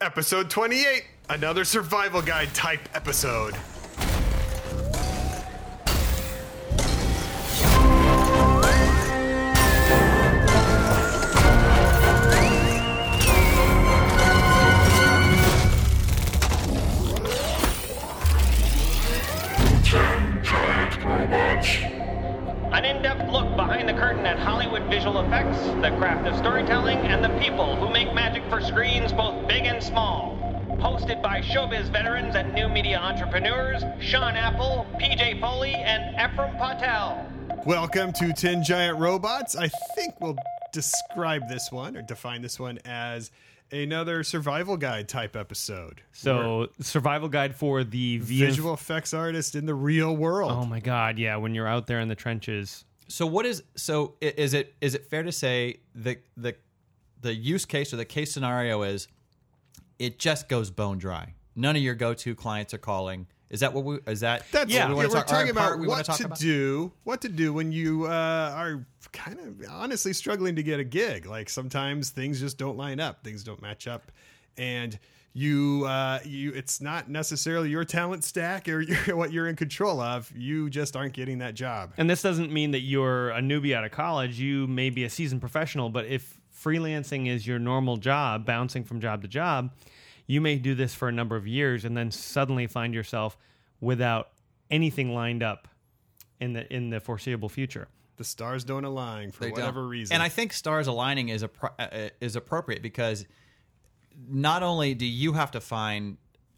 Episode 28, another survival guide type episode. The curtain at Hollywood visual effects, the craft of storytelling, and the people who make magic for screens both big and small. Hosted by showbiz veterans and new media entrepreneurs Sean Apple, PJ Foley, and Ephraim Patel. Welcome to 10 Giant Robots. I think we'll describe this one or define this one as another survival guide type episode. So, survival guide for the VN Visual effects artist in the real world. Oh my god, yeah, when you're out there in the trenches. So what is so is it is it fair to say the the the use case or the case scenario is it just goes bone dry. None of your go-to clients are calling. Is that what we is that That's Yeah, yeah, we we're talk- talking about we what talk to about? do, what to do when you uh, are kind of honestly struggling to get a gig. Like sometimes things just don't line up, things don't match up, and you uh, you it's not necessarily your talent stack or your, what you're in control of. You just aren't getting that job. And this doesn't mean that you're a newbie out of college. You may be a seasoned professional, but if freelancing is your normal job, bouncing from job to job, you may do this for a number of years and then suddenly find yourself without anything lined up in the in the foreseeable future. The stars don't align for They don't. whatever reason. And I think stars aligning is appro- uh, is appropriate because not only do you have to find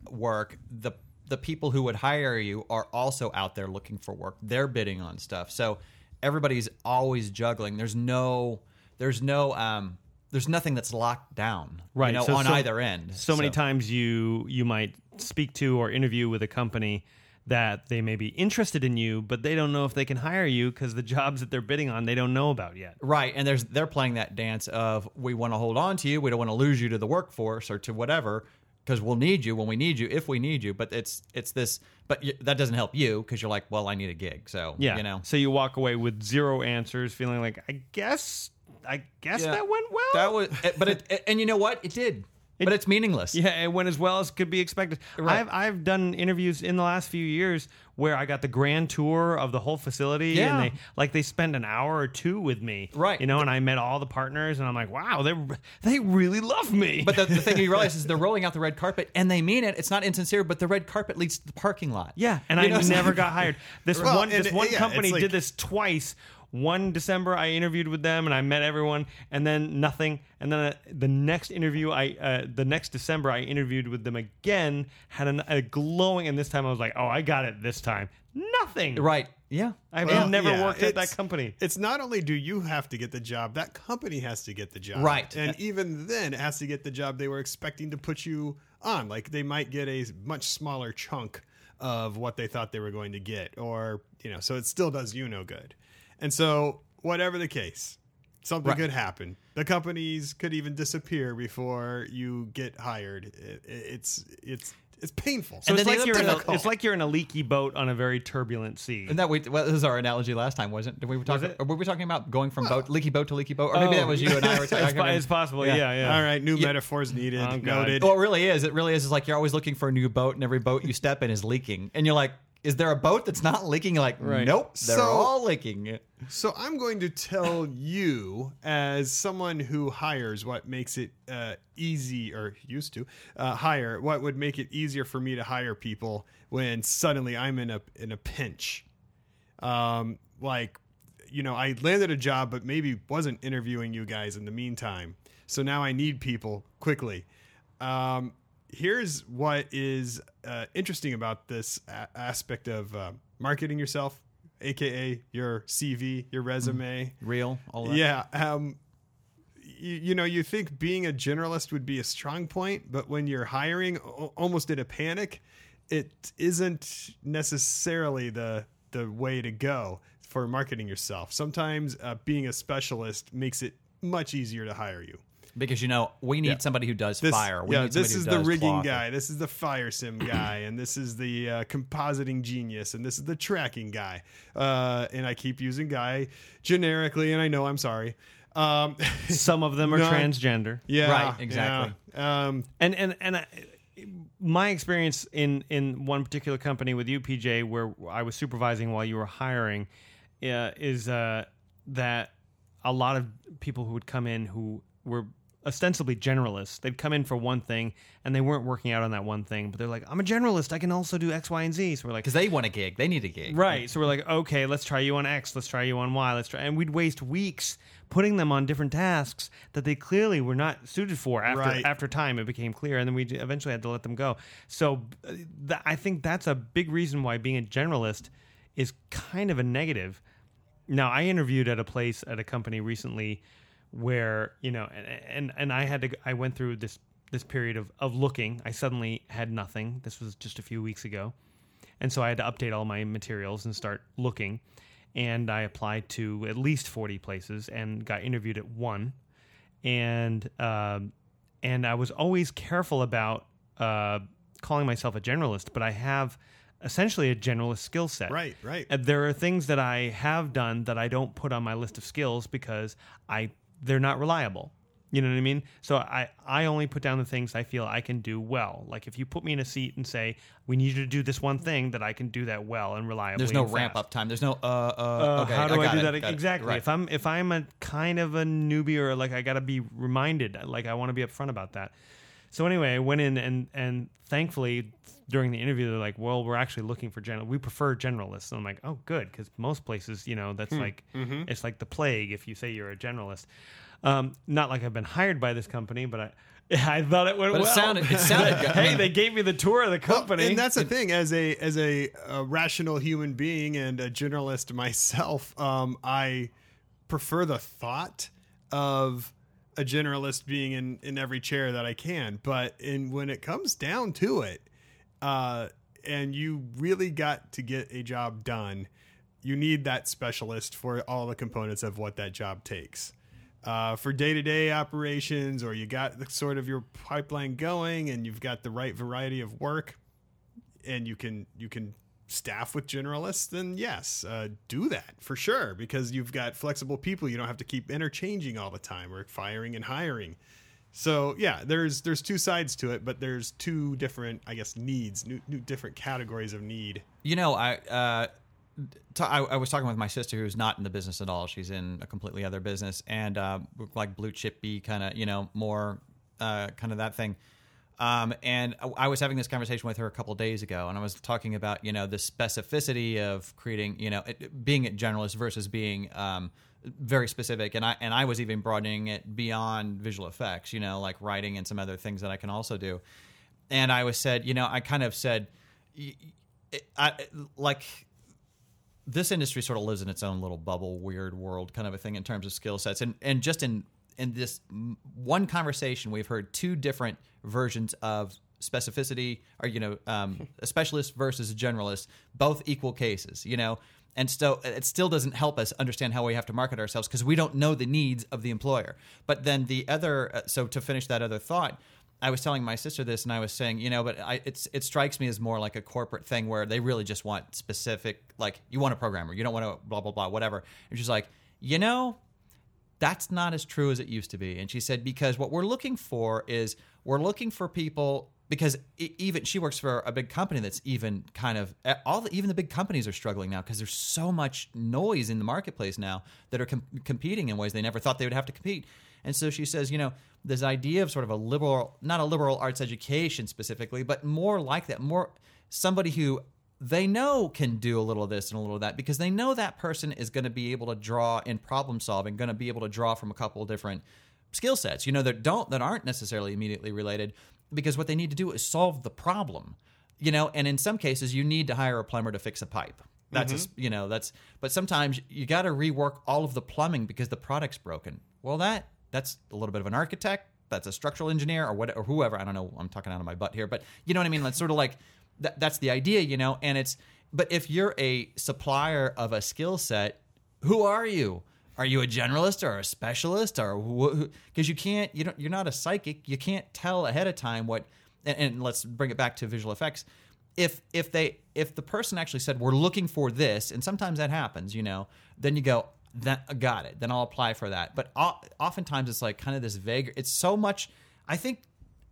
work, the the people who would hire you are also out there looking for work. They're bidding on stuff. So everybody's always juggling. There's no there's no um there's nothing that's locked down. Right, You know, so- on so- either end. So many times you you might speak to or interview with a company that they may be interested in you, but they don't know if they can hire you because the jobs that they're bidding on they don't know about yet. Right, and there's they're playing that dance of we want to hold on to you, we don't want to lose you to the workforce or to whatever because we'll need you when we need you if we need you. But it's it's this, but y- that doesn't help you because you're like, well, I need a gig, so Yeah. you know. So you walk away with zero answers, feeling like I guess I guess Yeah. that went well. That was, but it, and you know what? It did, but it's meaningless. yeah, it went as well as could be expected. Right. I've I've done interviews in the last few years where I got the grand tour of the whole facility, Yeah. and they like they spend an hour or two with me, Right. You know, and I met all the partners, and I'm like, wow, they they really love me. But the, the thing you realize is they're rolling out the red carpet, and they mean it. It's not insincere, but the red carpet leads to the parking lot. Yeah, and You I know, never like- got hired. This Well, one, and this it- one yeah, company like- did this twice. One December, I interviewed with them and I met everyone, and then nothing. And then uh, the next interview, I uh, the next December, I interviewed with them again. Had an, a glowing, and this time I was like, "Oh, I got it this time." Nothing. Right. Yeah. I've Well, never yeah, worked at that company. It's not only do you have to get the job, that company has to get the job. Right. And even then, it has to get the job they were expecting to put you on. Like they might get a much smaller chunk of what they thought they were going to get, or, you know, so it still does you no good. And so, whatever the case, something Right. could happen. The companies could even disappear before you get hired. It, it's, it's, it's painful. So And it's like you're other in a, it's like you're in a leaky boat on a very turbulent sea. And that we well, this is our analogy last time, wasn't? it? Did we were talking? it? Or were we talking about going from boat, leaky boat to leaky boat? Or maybe Oh. that was you oh. and I were it's, talking. po- it's possible. Yeah, yeah. All right, new Yeah. metaphors needed. Oh, noted. Well, it really is. It really is. It's like you're always looking for a new boat, and every boat you step in is leaking, and you're like, "Is there a boat that's not leaking?" Like, Right. nope, they're So- all leaking. So I'm going to tell you, as someone who hires, what makes it uh, easy or used to uh, hire, what would make it easier for me to hire people when suddenly I'm in a in a pinch. Um, like, you know, I landed a job, but maybe wasn't interviewing you guys in the meantime. So now I need people quickly. Um, here's what is uh, interesting about this a- aspect of uh, marketing yourself, aka your CV, your resume. Real, all that. Yeah. Um, you, you know, you think being a generalist would be a strong point, but when you're hiring o- almost in a panic, it isn't necessarily the the way to go for marketing yourself. Sometimes uh, being a specialist makes it much easier to hire you. Because you know we need Yeah. somebody who does This, fire. We yeah, need this somebody is who the rigging cloth. guy. This is the fire sim guy, and this is the uh, compositing genius, and this is the tracking guy. Uh, and I keep using guy generically, and I know I'm sorry. Um, Some of them are No. transgender. yeah, Right, exactly. yeah. Um, and and and I, my experience in in one particular company with you, PJ, where I was supervising while you were hiring, uh, is uh, that a lot of people who would come in who were ostensibly generalists, they'd come in for one thing and they weren't working out on that one thing, but they're like, "I'm a generalist. I can also do X, Y, and Z." So we're like, because they want a gig. They need a gig. Right. So we're like, okay, let's try you on X. Let's try you on Y. Let's try, and we'd waste weeks putting them on different tasks that they clearly were not suited for. After Right. after time, it became clear, and then we eventually had to let them go. So uh, th- I think that's a big reason why being a generalist is kind of a negative. Now, I interviewed at a place at a company recently where you know, and and, and I had to, I went through this this period of of looking. I suddenly had nothing. This was just a few weeks ago. And so I had to update all my materials and start looking. And I applied to at least 40 places and got interviewed at one. And um, and I was always careful about uh, calling myself a generalist, but I have essentially a generalist skill set. Right, right. And there are things that I have done that I don't put on my list of skills because I they're not reliable. You know what I mean? So I, I only put down the things I feel I can do well. Like if you put me in a seat and say, we need you to do this one thing, that I can do that well and reliably. There's no ramp fast. up time. There's no uh uh. Uh, okay, how do I, got do it, that exactly? Right. If I'm if I'm a kind of a newbie or like I got to be reminded, like I want to be upfront about that. So anyway, I went in and and thankfully during the interview they're like, well, we're actually looking for general. We prefer generalists. And I'm like, oh, good, because most places, you know, that's like it's like the plague if you say you're a generalist. Um, not like I've been hired by this company, but I. I thought it went But it well. sounded- it sounded good. Hey, they gave me the tour of the company. and that's the thing. As a as a, a rational human being and a generalist myself, um, I prefer the thought of a generalist being in in every chair that I can. But in when it comes down to it, uh, and you really got to get a job done, you need that specialist for all the components of what that job takes. Uh, for day to day operations, or you got the, sort of your pipeline going, and you've got the right variety of work, and you can you can staff with generalists, then yes, uh, do that for sure because you've got flexible people. You don't have to keep interchanging all the time or firing and hiring. So yeah, there's there's two sides to it, but there's two different, I guess, needs, new, new different categories of need. You know, I, uh, I was talking with my sister who's not in the business at all. She's in a completely other business and uh, like blue chippy kind of, you know, more uh, kind of that thing. Um, and I- was having this conversation with her a couple days ago, and I was talking about you know the specificity of creating you know it, being a generalist versus being um, very specific, and I and I was even broadening it beyond visual effects, you know, like writing and some other things that I can also do. And I was said, you know, I kind of said, I, like this industry sort of lives in its own little bubble, weird world kind of a thing in terms of skill sets, and and just in in this one conversation, we've heard two different versions of specificity, or you know, um, a specialist versus a generalist, both equal cases, you know. And so it still doesn't help us understand how we have to market ourselves because we don't know the needs of the employer. But then the other, uh, so to finish that other thought, I was telling my sister this, and I was saying, you know, but I, it's it strikes me as more like a corporate thing where they really just want specific, like you want a programmer, you don't want to blah blah blah whatever. And she's like, you know, that's not as true as it used to be. And she said because what we're looking for is we're looking for people because even she works for a big company that's even kind of all the, even the big companies are struggling now because there's so much noise in the marketplace now that are com- competing in ways they never thought they would have to compete. And so she says, you know, this idea of sort of a liberal, not a liberal arts education specifically, but more like that, more somebody who they know can do a little of this and a little of that because they know that person is going to be able to draw in problem solving, going to be able to draw from a couple of different skill sets, you know, that don't that aren't necessarily immediately related because what they need to do is solve the problem. You know, and in some cases you need to hire a plumber to fix a pipe. That's a mm-hmm. s you know, that's but sometimes you got to rework all of the plumbing because the product's broken. Well, that that's a little bit of an architect, that's a structural engineer or what or whoever, I don't know, I'm talking out of my butt here, but you know what I mean? That's sort of like that, that's the idea, you know, and it's but if you're a supplier of a skill set, who are you? Are you a generalist or a specialist or because you can't you don't you're not a psychic, you can't tell ahead of time what and, and let's bring it back to visual effects. If if they if the person actually said we're looking for this and sometimes that happens, you know, then you go That got it. Then I'll apply for that. But oftentimes it's like kind of this vague. It's so much. I think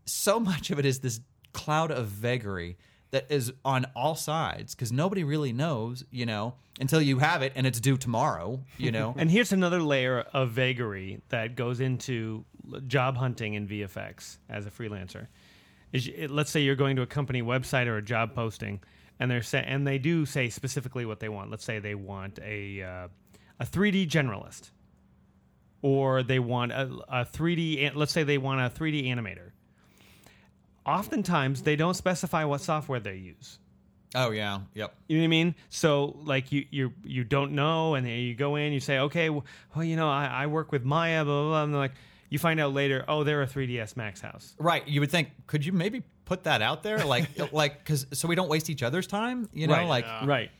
so much of it is this cloud of vagary that is on all sides because nobody really knows, you know, until you have it and it's due tomorrow, you know. And here's another layer of vagary that goes into job hunting in VFX as a freelancer. Is let's say you're going to a company website or a job posting, and they're say, and they do say specifically what they want. Let's say they want a uh, a 3D generalist, or they want a, a 3D. Let's say they want a 3D animator. Oftentimes, they don't specify what software they use. oh yeah, yep. You know what I mean? So like you you you don't know, and then you go in, you say, okay, well, well you know, I, I work with Maya, blah blah, blah. And they're like, you find out later, oh, they're a 3ds Max house. Right. You would think, could you maybe put that out there, like, like, because so we don't waste each other's time, you know, right, like. right.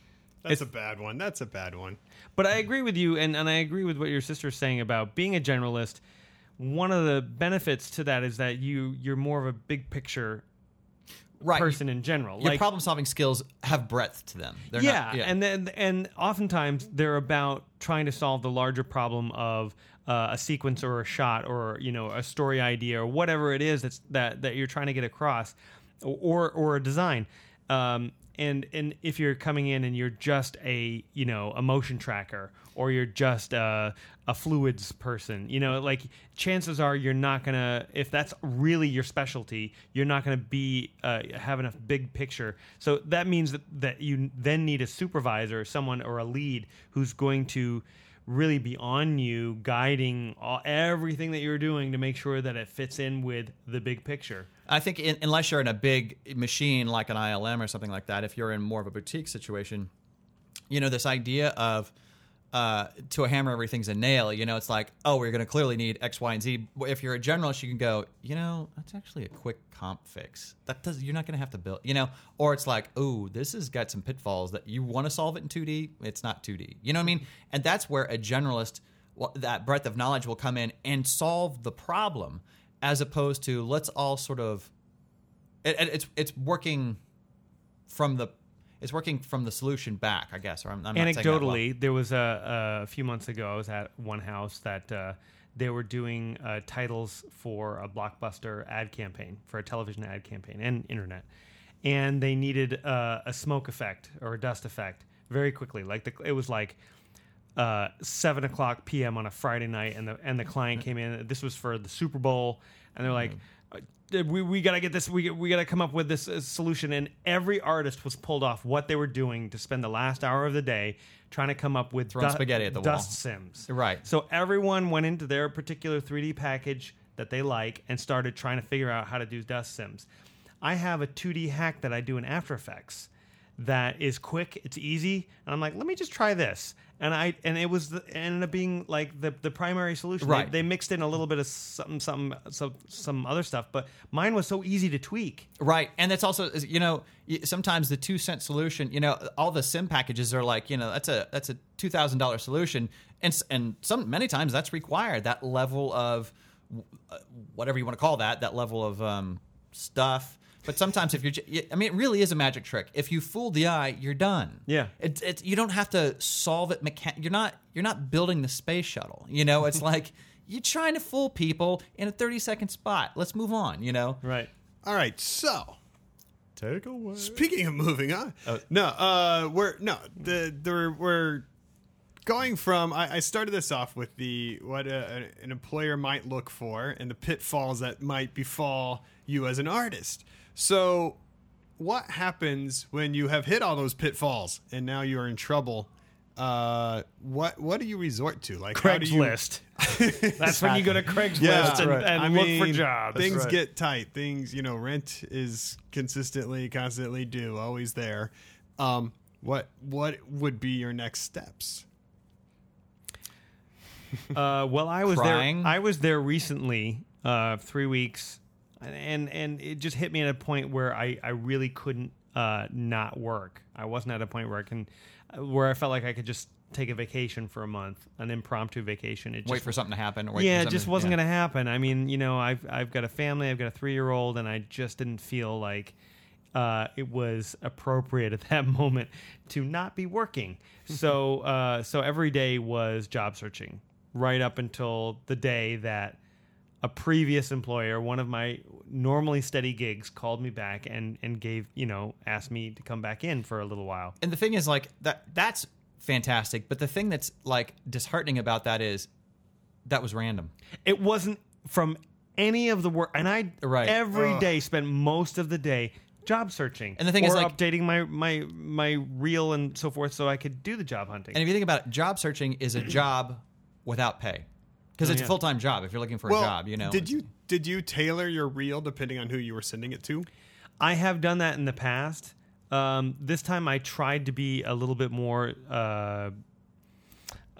That's a bad one. That's a bad one. But I agree with you, and, and I agree with what your sister's saying about being a generalist. One of the benefits to that is that you you're more of a big picture right. person in general. Your like problem solving skills have breadth to them. They're yeah, not, yeah. and then and oftentimes they're about trying to solve the larger problem of uh, a sequence or a shot or you know a story idea or whatever it is that's that that you're trying to get across, or or a design. Um, and and if you're coming in and you're just a you know a motion tracker or you're just a, a fluids person you know like chances are you're not gonna if that's really your specialty you're not gonna be uh, have enough big picture. So that means that, that you then need a supervisor someone or a lead who's going to really be on you guiding all, everything that you're doing to make sure that it fits in with the big picture. I think in, unless you're in a big machine like an ILM or something like that, if you're in more of a boutique situation, you know, this idea of uh, to a hammer everything's a nail. You know, it's like, oh, we're going to clearly need X, Y, and Z. If you're a generalist, you can go, you know, that's actually a quick comp fix. That does you're not going to have to build, you know. Or it's like, oh, this has got some pitfalls that you want to solve it in 2D. It's not 2D. You know what I mean? And that's where a generalist, that breadth of knowledge will come in and solve the problem, as opposed to let's all sort of, it- it's it's working from the. It's working from the solution back, I guess. Or I'm, I'm not well. anecdotally there was a, a few months ago i was at one house that uh, they were doing uh, titles for a blockbuster ad campaign for a television ad campaign and internet and they needed uh, a smoke effect or a dust effect very quickly like the, it was like uh, seven o'clock p.m. on a Friday night, and the and the client came in. This was for the Super Bowl, and they're like, uh, "We we gotta get this. We we gotta come up with this uh, solution." And every artist was pulled off what they were doing to spend the last hour of the day trying to come up with Throwing spaghetti at the wall. dust sims. Right. So everyone went into their particular 3D package that they like and started trying to figure out how to do dust sims. I have a 2D hack that I do in After Effects that is quick, it's easy, and I'm like, let me just try this. And I and it was the, ended up being like the the primary solution. They- Right. They, mixed in a little bit of some something, some some other stuff, but mine was so easy to tweak. Right, and that's also you know sometimes the two cent solution. You know, all the sim packages are like you know that's a that's a two thousand dollar solution, and and some many times that's required that level of uh, whatever you want to call that that level of um, stuff. But sometimes if you're, I mean, it really is a magic trick. If you fool the eye, you're done. Yeah. it, it you don't have to solve it. Mechan- you're not you're not building the space shuttle. You know, it's like you're trying to fool people in a thirty second spot. Let's move on. You know, Right. All right, so take away. Speaking of moving on, no, uh, we're no the the we're going from. I, I started this off with the what a, an employer might look for and the pitfalls that might befall you as an artist. So, what happens when you have hit all those pitfalls and now you are in trouble? Uh, what what do you resort to? Like how do you- Craigslist. That's when you go to Craigslist Yeah, and, right. and I look for jobs. Things get tight. Things, you know, rent is consistently, constantly due, always there. Um, what what would be your next steps? Uh, well, I was Crying? there. I was there recently, uh, three weeks, and and it just hit me at a point where I I really couldn't uh, not work. I wasn't at a point where I can, where I felt like I could just take a vacation for a month, an impromptu vacation. It just, Wait for something to happen. Or wait yeah, it just wasn't yeah. going to happen. I mean, you know, I've I've got a family, I've got a three year old, and I just didn't feel like uh, it was appropriate at that moment to not be working. So, uh, so every day was job searching, right up until the day that a previous employer, one of my normally steady gigs, called me back and and gave you know asked me to come back in for a little while. And the thing is, like that that's fantastic. But the thing that's like disheartening about that is that was random. It wasn't from any of the work, and I Right. every day spent most of the day job searching. And the thing or is, like- updating my my my reel and so forth, so I could do the job hunting. And if you think about it, job searching is a job without pay because Oh, it's yeah. a full time job. If you're looking for well, a job, you know. did you did you tailor your reel depending on who you were sending it to? I have done that in the past. Um, this time I tried to be a little bit more, uh,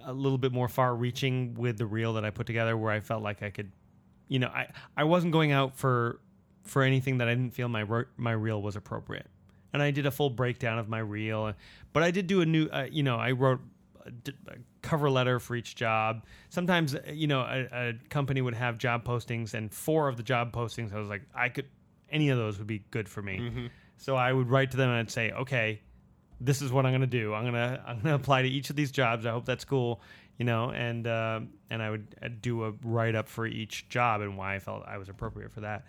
a little bit more far-reaching with the reel that I put together, where I felt like I could, you know, I I wasn't going out for for anything that I didn't feel my ro- my reel was appropriate, and I did a full breakdown of my reel, but I did do a new, uh, you know, I wrote. A, d- a cover letter for each job. Sometimes, uh, you know, a, a company would have job postings, and four of the job postings, I was like, I could, any of those would be good for me. So I would write to them and I'd say, okay, this is what I'm going to do. I'm gonna I'm gonna apply to each of these jobs. I hope that's cool, you know. And uh, and I would uh, do a write up for each job and why I felt I was appropriate for that.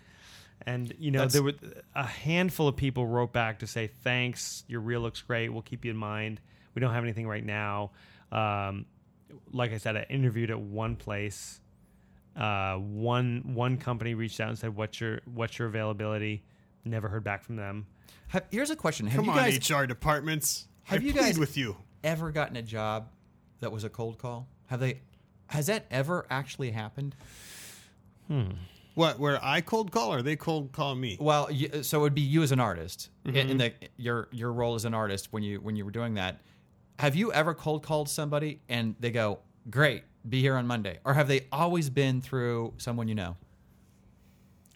And you know, That's- there were a handful of people wrote back to say thanks. Your reel looks great. We'll keep you in mind. We don't have anything right now. Um, like I said, I interviewed at one place. Uh, one one company reached out and said, "What's your what's your availability?" Never heard back from them. Have, here's a question: Have Come you on, HR departments. Have I you guys- with you? ever gotten a job that was a cold call? Have they? Has that ever actually happened? Hmm. What? Where I cold call or they cold call me? Well, you, so it would be you as an artist in- Mm-hmm. in the your your role as an artist when you when you were doing that. Have you ever cold called somebody and they go, "Great, be here on Monday," or have they always been through someone you know?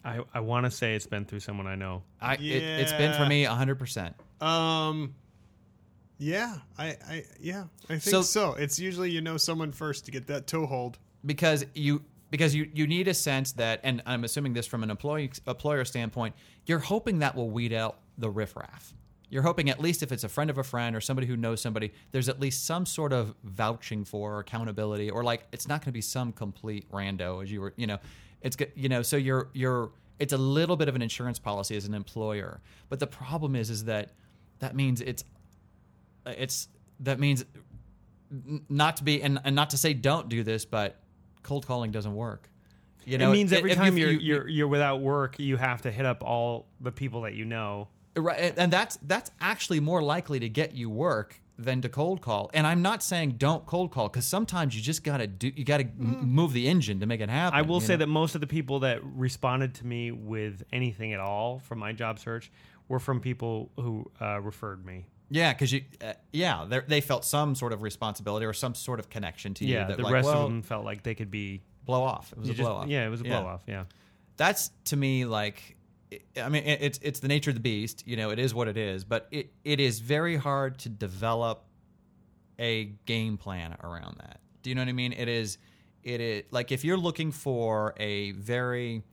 I, I want to say it's been through someone I know. I it, it's been for Yeah. me hundred percent. Um. Yeah, I, I, yeah, I think So- so, It's usually you know someone first to get that toe hold. because you because you you need a sense that and I'm assuming this from an employee employer standpoint, you're hoping that will weed out the riffraff. You're hoping at least if it's a friend of a friend or somebody who knows somebody, there's at least some sort of vouching for or accountability or like it's not going to be some complete rando as you were, you know, it's good, you know, so you're you're it's a little bit of an insurance policy as an employer. But the problem is is that that means it's it's that means not to be and, and not to say don't do this, but cold calling doesn't work. You know, it means every if time you- you're you- you're you're without work, you have to hit up all the people that you know. Right, and that's that's actually more likely to get you work than to cold call. And I'm not saying don't cold call because sometimes you just gotta do you gotta m move the engine to make it happen. I will say know? that most of the people that responded to me with anything at all from my job search were from people who uh, referred me. yeah, because you uh, yeah they're- felt some sort of responsibility or some sort of connection to you. Yeah, that the like, rest well, of them felt like they could be. blow off. It was a just- blow off. Yeah, it was a blow off. Yeah. that's to me like i mean it's it's the nature of the beast you know it is what it is but it it is very hard to develop a game plan around that. Do you know what i mean? It is it is like if you're looking for a very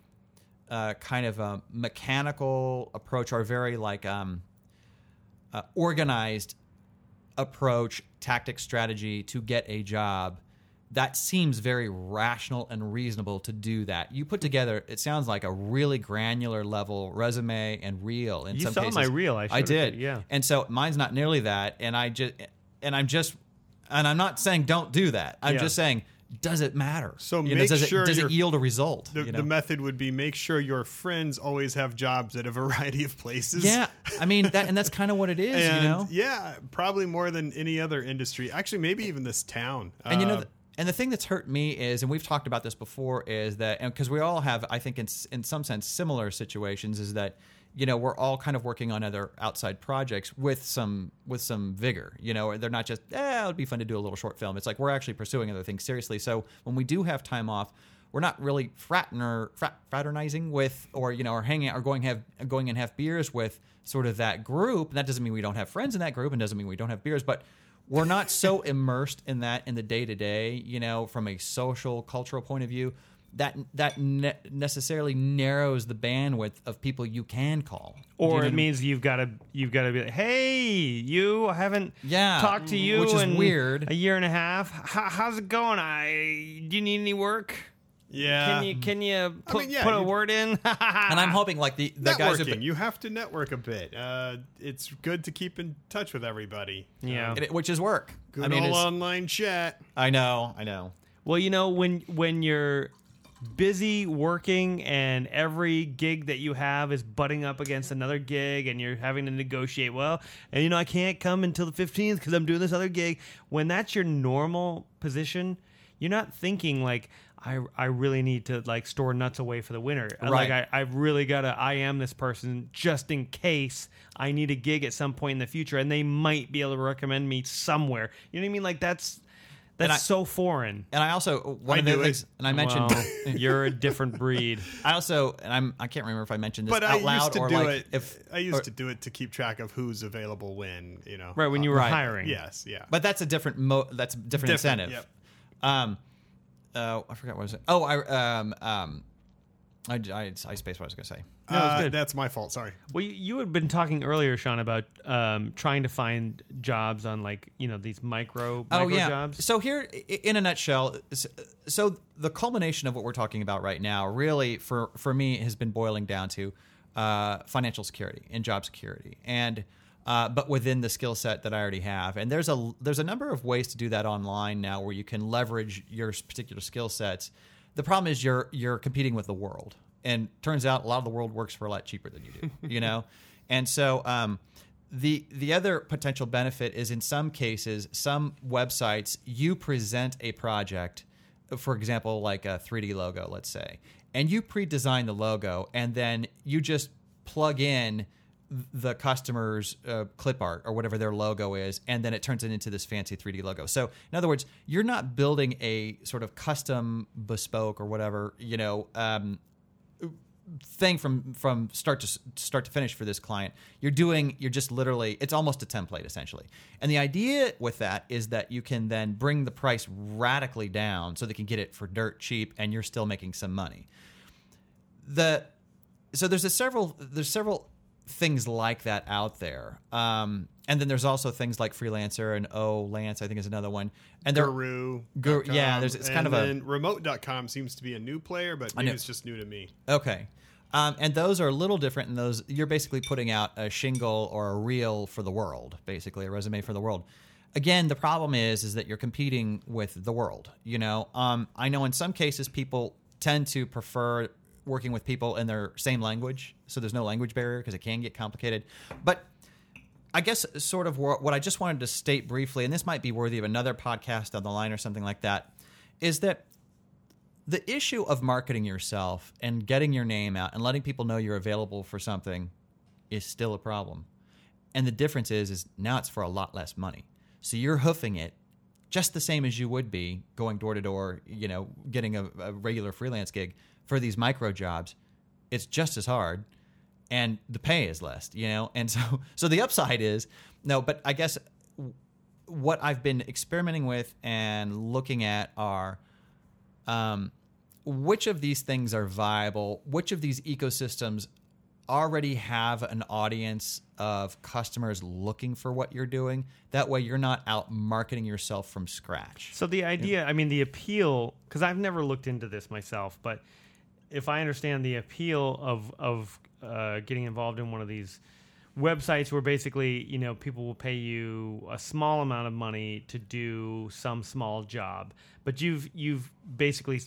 uh, kind of a mechanical approach or very like um uh, organized approach, tactic, strategy to get a job, that seems very rational and reasonable to do that. You put together, it sounds like a really granular level resume and reel. In You some saw cases. my reel, I I showed it to did. yeah. And so mine's not nearly that. And I just, and I'm just, and I'm not saying don't do that. I'm Yeah. just saying, does it matter? So You know, make does sure it, does it yield a result? The, you know? the method would be make sure your friends always have jobs at a variety of places. yeah, I mean that, and that's kind of what it is. and you know, yeah, probably more than any other industry. Actually, maybe even this town. And you know, Uh, th- and the thing that's hurt me is, and we've talked about this before, is that because we all have, I think, in in some sense, similar situations, is that you know we're all kind of working on other outside projects with some with some vigor. You know, they're not just, eh, it would be fun to do a little short film. It's like we're actually pursuing other things seriously. So when we do have time off. We're not really fraterner, frat, fraternizing with, or you know, or hanging out, or going have going and have beers with sort of that group. and That doesn't mean we don't have friends in that group, and doesn't mean we don't have beers. But we're not so immersed in that in the day to day, you know, from a social, cultural point of view. that that ne- necessarily narrows the bandwidth of people you can call. Or You know it what I mean? means you've got to you've got to be like, hey, you I haven't Yeah, talked to you which is in weird. a year and a half. How, how's it going? I do you need any work? Yeah. Can you can you put, mean, yeah, put a you- word in? and I'm hoping like the the guys Networking. who've You have to network a bit. Uh, it's good to keep in touch with everybody. Yeah. it- which is work. Good I mean, old it's- online chat. I know, I know. Well, you know when when you're busy working and every gig that you have is butting up against another gig and you're having to negotiate well and you know I can't come until the 15th cuz I'm doing this other gig when that's your normal position you're not thinking like I, I really need to like store nuts away for the winter. Right. Like I, I've really got to I am this person just in case I need a gig at some point in the future and they might be able to recommend me somewhere. You know what I mean? Like that's that's I- so foreign. And I also one I of the do it. things, and I mentioned, Well, you're a different breed. I also, and I'm I can't remember if I mentioned this But out I loud used to or do like it. if I used or- to do it to keep track of who's available when. You know. Right, when you were Right. hiring. Yes. Yeah. But that's a different mo. That's a different, Different, incentive. yep. Um, uh, I forgot what I was it. Oh, I um um, I I, I spaced what I was gonna say. No, it's Uh, good. that's my fault. Sorry. Well, you, you had been talking earlier, Sean, about um, trying to find jobs on like you know these micro Oh micro yeah. jobs. So here, i- in a nutshell, s- so the culmination of what we're talking about right now, really for for me, has been boiling down to uh, financial security and job security, and uh, but within the skill set that I already have. And there's a there's a number of ways to do that online now, where you can leverage your particular skill sets. The problem is you're you're competing with the world, and turns out a lot of the world works for a lot cheaper than you do. you know, and so. Um, the the other potential benefit is in some cases, some websites you present a project, for example, like a 3D logo, let's say, and you pre-design the logo, and then you just plug in the customer's uh, clip art or whatever their logo is, and then it turns it into this fancy 3D logo. So, in other words, you're not building a sort of custom, bespoke, or whatever, you know, um, thing from from start to start to finish for this client. You're doing you're just literally it's almost a template essentially. And the idea with that is that you can then bring the price radically down so they can get it for dirt cheap and you're still making some money. The so there's a several there's several things like that out there um and then there's also things like freelancer and oh lance i think is another one and they're Guru. Guru- yeah, there's- it's kind of a- a remote.com seems to be a new player, but maybe it's just new to me. Okay. Um, and those are a little different in those you're basically putting out a shingle or a reel for the world, basically a resume for the world. Again, the problem is is that you're competing with the world. You know, um, I know in some cases people tend to prefer working with people in their same language, so there's no language barrier because it can get complicated. But I guess sort of what I just wanted to state briefly, and this might be worthy of another podcast down the line or something like that, is that the issue of marketing yourself and getting your name out and letting people know you're available for something is still a problem. And the difference is is now it's for a lot less money. So you're hoofing it just the same as you would be going door to door, you know, getting a, a regular freelance gig for these micro jobs. It's just as hard and the pay is less, you know? And so so the upside is no, but I guess what I've been experimenting with and looking at are um, which of these things are viable? Which of these ecosystems already have an audience of customers looking for what you're doing? That way, you're not out marketing yourself from scratch. So the idea, I mean, the appeal, because I've never looked into this myself, but if I understand the appeal of of uh, getting involved in one of these websites where basically you know people will pay you a small amount of money to do some small job, but you've you've basically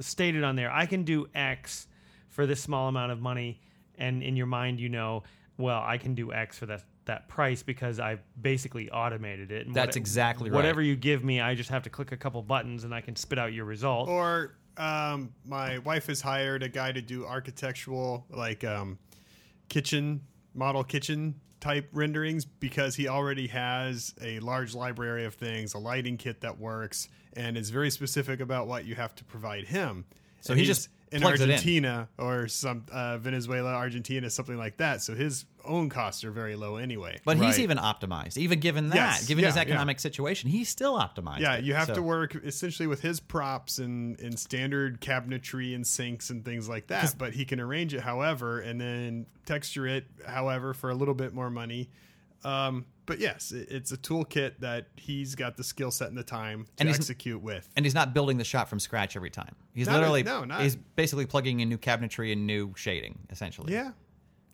stated on there, I can do X for this small amount of money, and in your mind, you know, well, I can do X for that that price because I've basically automated it. And That's exactly right. Whatever you give me, I just have to click a couple buttons and I can spit out your result. Or um, my wife has hired a guy to do architectural, like um, kitchen model kitchen type renderings because he already has a large library of things, a lighting kit that works, and is very specific about what you have to provide him. So And he just- in Plugs it in. Argentina or some uh, Venezuela, Argentina, something like that. So his own costs are very low anyway. But he's even optimized. Even given that, Yes, given his yeah, yeah. economic situation, he's still optimized. Yeah, it. you have So- to work essentially with his props and, and standard cabinetry and sinks and things like that. But he can arrange it however and then texture it however for a little bit more money. Um, but yes, it's a toolkit that he's got the skill set and the time to And he's- execute with. and he's not building the shop from scratch every time. He's Not- literally no, not- he's basically plugging in new cabinetry and new shading, essentially. Yeah.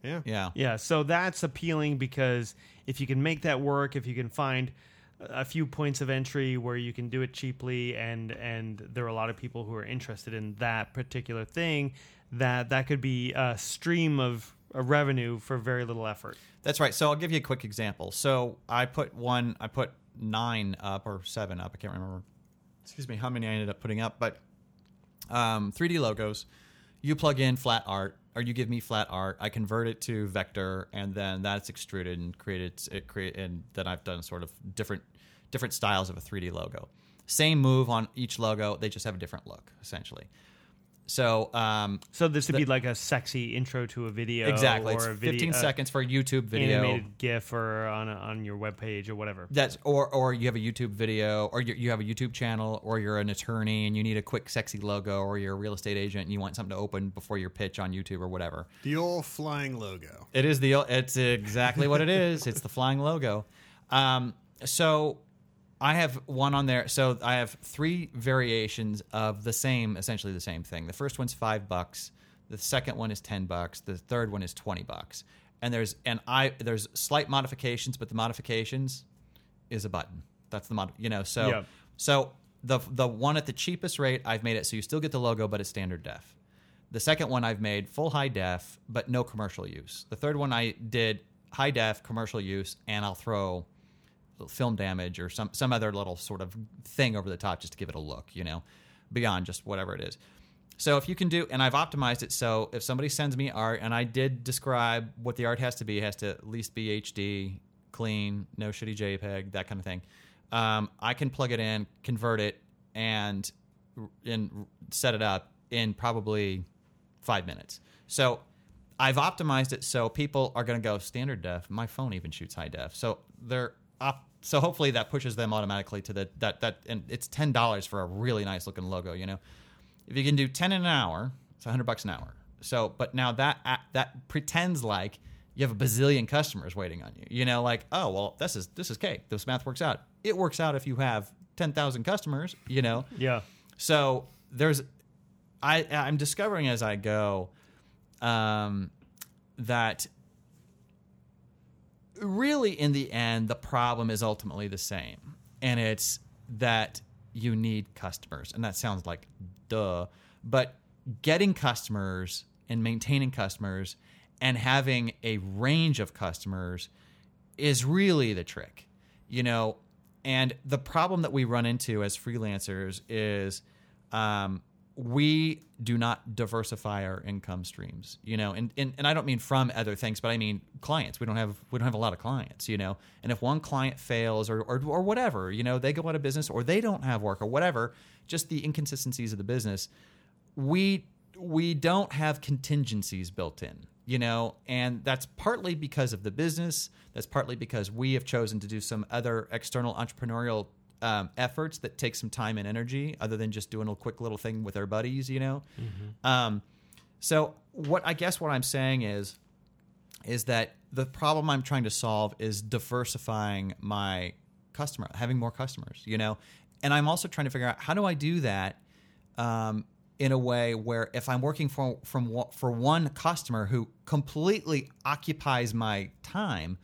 Yeah. Yeah. Yeah, so that's appealing because if you can make that work, if you can find a few points of entry where you can do it cheaply and and there are a lot of people who are interested in that particular thing, that that could be a stream of of revenue for very little effort. That's right. So I'll give you a quick example. So I put one, I put nine up or seven up. I can't remember. Excuse me, how many I ended up putting up, but um, 3D logos. You plug in flat art, or you give me flat art. I convert it to vector, and then that's extruded and created. It create, and then I've done sort of different different styles of a 3D logo. Same move on each logo. They just have a different look, essentially. So um, So this would be like a sexy intro to a video, exactly, or it's a video, 15 uh, seconds for a YouTube video. animated GIF, or on a, on your webpage or whatever. That's or or you have a YouTube video, or you, you have a YouTube channel, or you're an attorney and you need a quick, sexy logo, or you're a real estate agent and you want something to open before your pitch on YouTube or whatever. The old flying logo. It is the it's exactly what it is. It's the flying logo. Um, so I have one on there. So I have three variations of the same, essentially the same thing. The first one's five bucks. The second one is ten bucks. The third one is twenty bucks. And there's and I there's slight modifications, but the modifications is a button. That's the mod. You know, so Yeah. so the the one at the cheapest rate, I've made it so you still get the logo, but it's standard def. The second one I've made full high def, but no commercial use. The third one I did high def, commercial use, and I'll throw film damage or some some other little sort of thing over the top just to give it a look, you know, beyond just whatever it is. So if you can do, and I've optimized it so if somebody sends me art, and I did describe what the art has to be, it has to at least be HD, clean, no shitty JPEG, that kind of thing. Um, I can plug it in, convert it, and and set it up in probably five minutes. So I've optimized it so people are going to go standard def. My phone even shoots high def, so they're op- so hopefully that pushes them automatically to the that that and it's ten dollars for a really nice looking logo. You know, if you can do ten in an hour, it's hundred bucks an hour. So, but now that that pretends like you have a bazillion customers waiting on you. You know, like oh well, this is this is cake. This math works out. It works out if you have ten thousand customers. You know, Yeah. so there's, I I'm discovering as I go, um, that really in the end the problem is ultimately the same, and it's that you need customers, and that sounds like duh, but getting customers and maintaining customers and having a range of customers is really the trick, you know. And the problem that we run into as freelancers is um, we do not diversify our income streams, you know. And, and and I don't mean from other things, but I mean clients. We don't have we don't have a lot of clients, you know. And if one client fails or or, or whatever, you know, they go out of business or they don't have work or whatever, just the inconsistencies of the business we we don't have contingencies built in you know and that's partly because of the business that's partly because we have chosen to do some other external entrepreneurial um, efforts that take some time and energy other than just doing a quick little thing with our buddies you know um, so what i guess what i'm saying is is that the problem I'm trying to solve is diversifying my customer, having more customers, you know? And I'm also trying to figure out how do I do that um, in a way where if I'm working for from for one customer who completely occupies my time,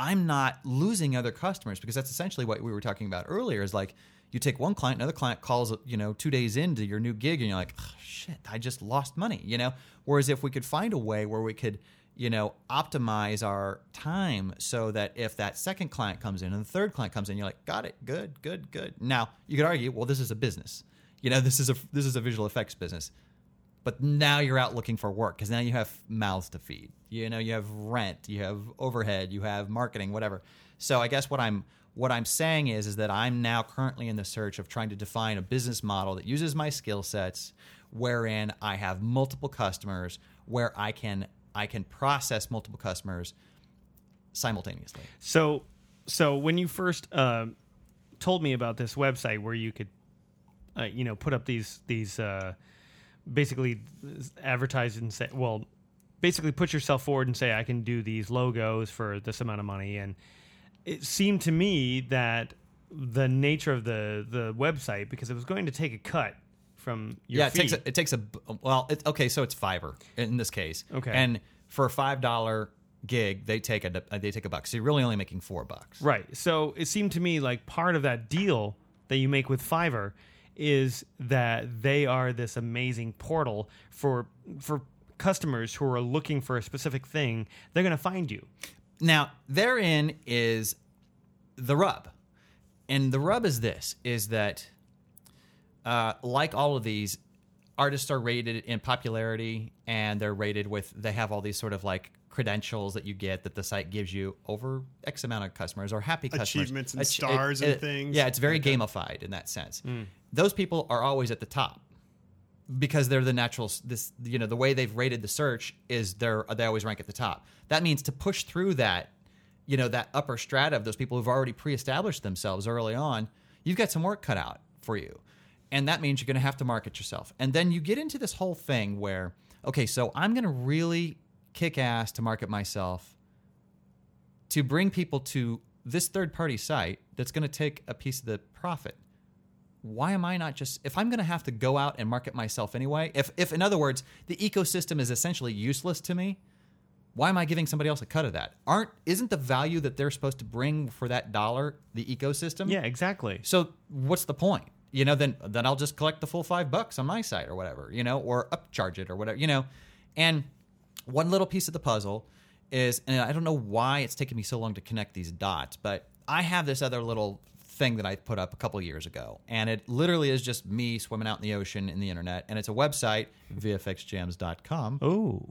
I'm not losing other customers because that's essentially what we were talking about earlier. Is like you take one client, another client calls you know two days into your new gig, and you're like, "Ugh, shit, I just lost money, you know. Whereas if we could find a way where we could you know optimize our time so that if that second client comes in and the third client comes in, you're like, got it, good, good, good. Now you could argue, well, this is a business, you know, this is a this is a visual effects business but now you're out looking for work because now you have mouths to feed you know you have rent you have overhead you have marketing whatever so i guess what i'm what i'm saying is is that i'm now currently in the search of trying to define a business model that uses my skill sets wherein I have multiple customers where I can I can process multiple customers simultaneously. So, so when you first uh, told me about this website where you could, uh, you know, put up these these uh, basically advertise and say, well, basically put yourself forward and say, I can do these logos for this amount of money, and it seemed to me that the nature of the the website because it was going to take a cut from your yeah, it fee. takes a, it takes a well. It, okay, so it's Fiverr in this case. Okay. and for a five dollar gig, they take a uh, they take a buck. So you're really only making four bucks. Right. So it seemed to me like part of that deal that you make with Fiverr is that they are this amazing portal for for customers who are looking for a specific thing. They're going to find you. Now, therein is the rub. And the rub is this is that uh, like all of these artists are rated in popularity and they're rated with they have all these sort of like credentials that you get that the site gives you over x amount of customers or happy customers Achievements and Ach- stars and things yeah it's very like that. gamified in that sense those people are always at the top because they're the natural this you know the way they've rated the search is they're uh, they always rank at the top. That means to push through that you know that upper strata of those people who've already pre-established themselves early on you've got some work cut out for you. And that means you're going to have to market yourself. And then you get into this whole thing where okay so i'm going to really kick ass to market myself to bring people to this third party site that's going to take a piece of the profit why am I not just if I'm going to have to go out and market myself anyway? If if in other words, the ecosystem is essentially useless to me, why am I giving somebody else a cut of that? Aren't isn't the value that they're supposed to bring for that dollar the ecosystem? Yeah, exactly. So what's the point? You know, then then I'll just collect the full five bucks on my site or whatever, you know, or upcharge it or whatever, you know. And one little piece of the puzzle is, and I don't know why it's taken me so long to connect these dots, but I have this other little thing that I put up a couple years ago, and it literally is just me swimming out in the ocean in the internet, and it's a website, vfxgems.com. Oh,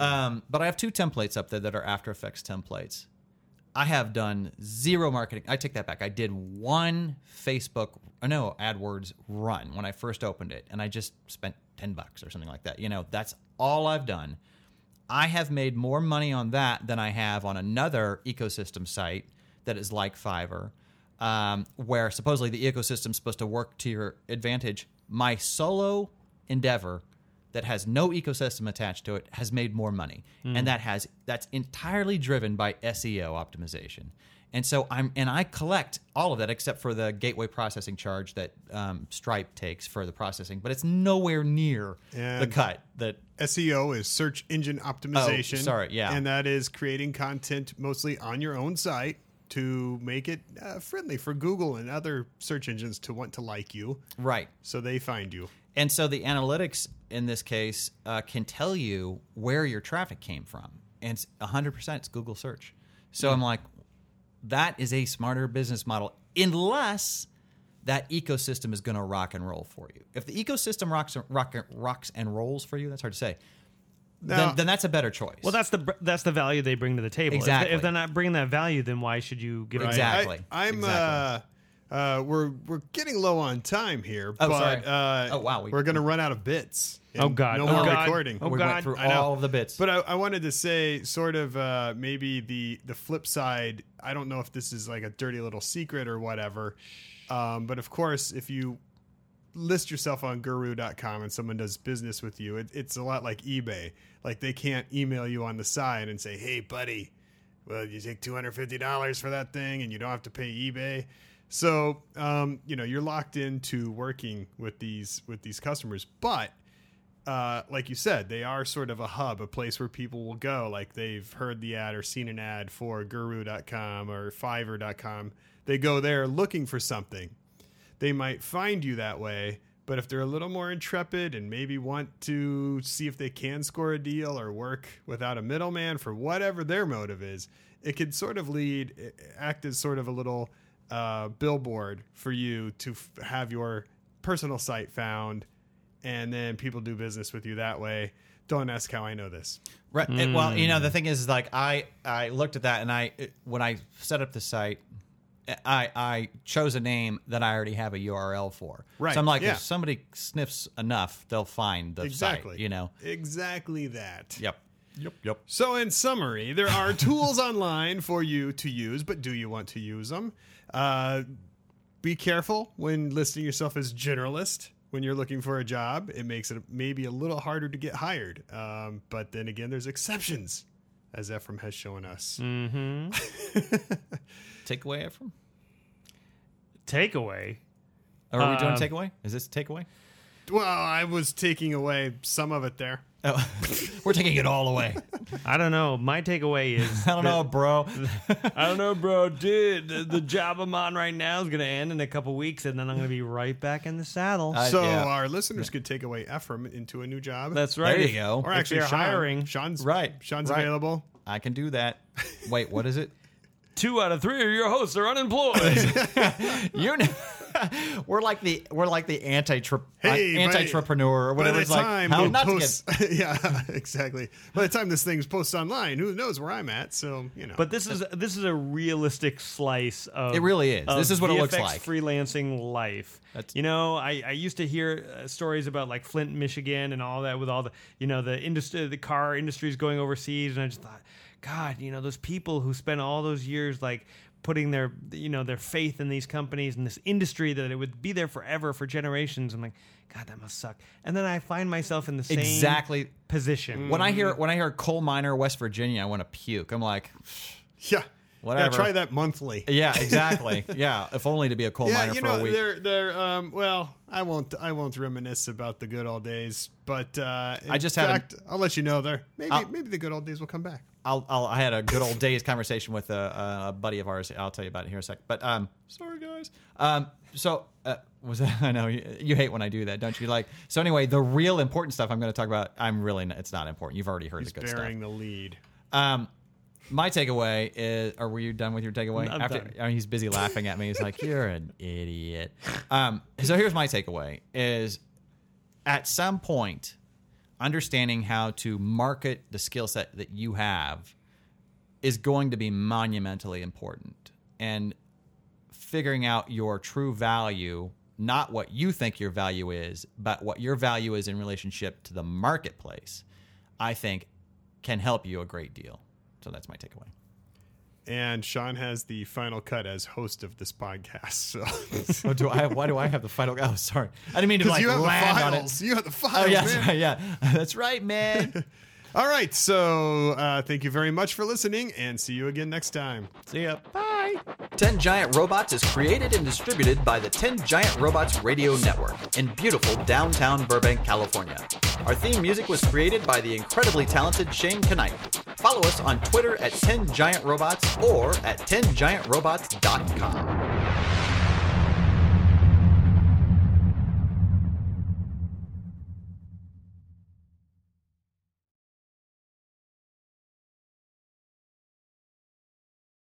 Um, but I have two templates up there that are After Effects templates. I have done zero marketing. I take that back. I did one Facebook, or no, AdWords run when I first opened it, and I just spent 10 bucks or something like that. You know, that's all I've done. I have made more money on that than I have on another ecosystem site that is like Fiverr, um, where supposedly the ecosystem is supposed to work to your advantage. My solo endeavor that has no ecosystem attached to it has made more money, and that has that's entirely driven by SEO optimization. And so I'm and I collect all of that except for the gateway processing charge that um, Stripe takes for the processing, but it's nowhere near the cut that SEO is search engine optimization. Oh, sorry, yeah. And that is creating content mostly on your own site to make it uh, friendly for Google and other search engines to want to like you right. so they find you. And so the analytics in this case uh, can tell you where your traffic came from. And it's 100% it's Google search. So I'm like, that is a smarter business model, unless that ecosystem is going to rock and roll for you. If the ecosystem rocks, rock, rocks and rolls for you, that's hard to say. Now- then, then that's a better choice. well, that's the that's the value they bring to the table. If they- Exactly. If, they're not bringing that value, then why should you give it? Exactly. I, I'm Exactly. uh uh we're we're getting low on time here, Oh, but sorry. uh Oh, wow, we- we, are going to run out of bits. Oh, God. No Oh, more God. recording. Oh, we God. went through I all of the bits. But I, I wanted to say, sort of, uh, maybe the the flip side. I don't know if this is like a dirty little secret or whatever, um, but of course, if you list yourself on Guru.com and someone does business with you, it, it's a lot like eBay. Like they can't email you on the side and say, "Hey, buddy, well, you take two hundred fifty dollars for that thing, and you don't have to pay eBay." So, um, you know, you're locked into working with these with these customers, but uh, like you said, they are sort of a hub, a place where people will go. Like they've heard the ad or seen an ad for guru.com or fiverr.com. They go there looking for something. They might find you that way, but if they're a little more intrepid and maybe want to see if they can score a deal or work without a middleman for whatever their motive is, it could sort of lead, act as sort of a little uh, billboard for you to f- have your personal site found and then people do business with you that way. Don't ask how I know this. Right. and, Well, you know, the thing is, like, I I looked at that, and I it- when I set up the site, I I chose a name that I already have a URL for. Right, So I'm like, yeah. if somebody sniffs enough, they'll find the exactly. site. You know. exactly that. Yep. Yep. Yep. So, in summary, there are tools online for you to use, but do you want to use them? Uh, be careful when listing yourself as generalist when you're looking for a job. It makes it maybe a little harder to get hired. Um, but then again, there's exceptions, as Ephraim has shown us. Takeaway from. Takeaway. Are we doing Um, takeaway? Is this takeaway? Well, I was taking away some of it there. Oh, we're taking it all away. I don't know. My takeaway is I don't know, bro. I don't know, bro. Dude, the, the job I'm on right now is going to end in a couple weeks, and then I'm going to be right back in the saddle. I- So yeah. our listeners could take away Ephraim into a new job. That's right. There you go. or if actually, you're Sean, hiring- Sean's Right, Sean's right. available. I can do that. Wait, what is it? Two out of three of your hosts are unemployed. You know, we're like the we're like the anti Hey, by- anti entrepreneur or By whatever. the It's like time how it not to get yeah, exactly. By the time this thing's posted online, who knows where I'm at? So you know. but this is this is a realistic slice of It really is. This is what it looks like. freelancing life. That's- you know, I, I used to hear uh, stories about like Flint, Michigan, and all that with all the you know the industry, the car industries going overseas, and I just thought, God, you know, those people who spent all those years like putting their you know their faith in these companies and this industry that it would be there forever for generations. I'm like, God, that must suck. And then I find myself in the same exactly position. Mm-hmm. when I hear when I hear coal miner West Virginia, I want to puke. I'm like, yeah, Whatever. Yeah, try that monthly. yeah, exactly, yeah. If only to be a coal Yeah, miner you for know a week. they're they're um well I won't I won't reminisce about the good old days but uh in I just had a- fact I'll let you know there maybe I'll- maybe the good old days will come back I'll, I'll, I had a good old days conversation with a, a buddy of ours. I'll tell you about it here in a sec. But um, sorry guys. Um, so uh, was that? I know you, you hate when I do that, don't you? Like so. Anyway, the real important stuff I'm going to talk about. I'm really. Not, it's not important. You've already heard he's the good stuff. bearing the lead Um, my takeaway is, or were you done with your takeaway? I'm After done. I mean, he's busy laughing at me. He's like, "You're an idiot." Um, so here's my takeaway: is at some point, understanding how to market the skill set that you have is going to be monumentally important, and figuring out your true value. Not what you think your value is, but what your value is in relationship to the marketplace, I think can help you a great deal. So that's my takeaway. and Sean has the final cut as host of this podcast so Oh, do I? Why do I have the final? Oh, sorry, I didn't mean to like you have the land on it. files you have the files Oh yeah, that's right, yeah, that's right, man. all right so uh thank you very much for listening and see you again next time See ya. 10 Giant Robots is created and distributed by the 10 Giant Robots Radio Network in beautiful downtown Burbank, California. Our theme music was created by the incredibly talented Shane Knight. Follow us on Twitter at 10 Giant Robots or at 10giantrobots.com.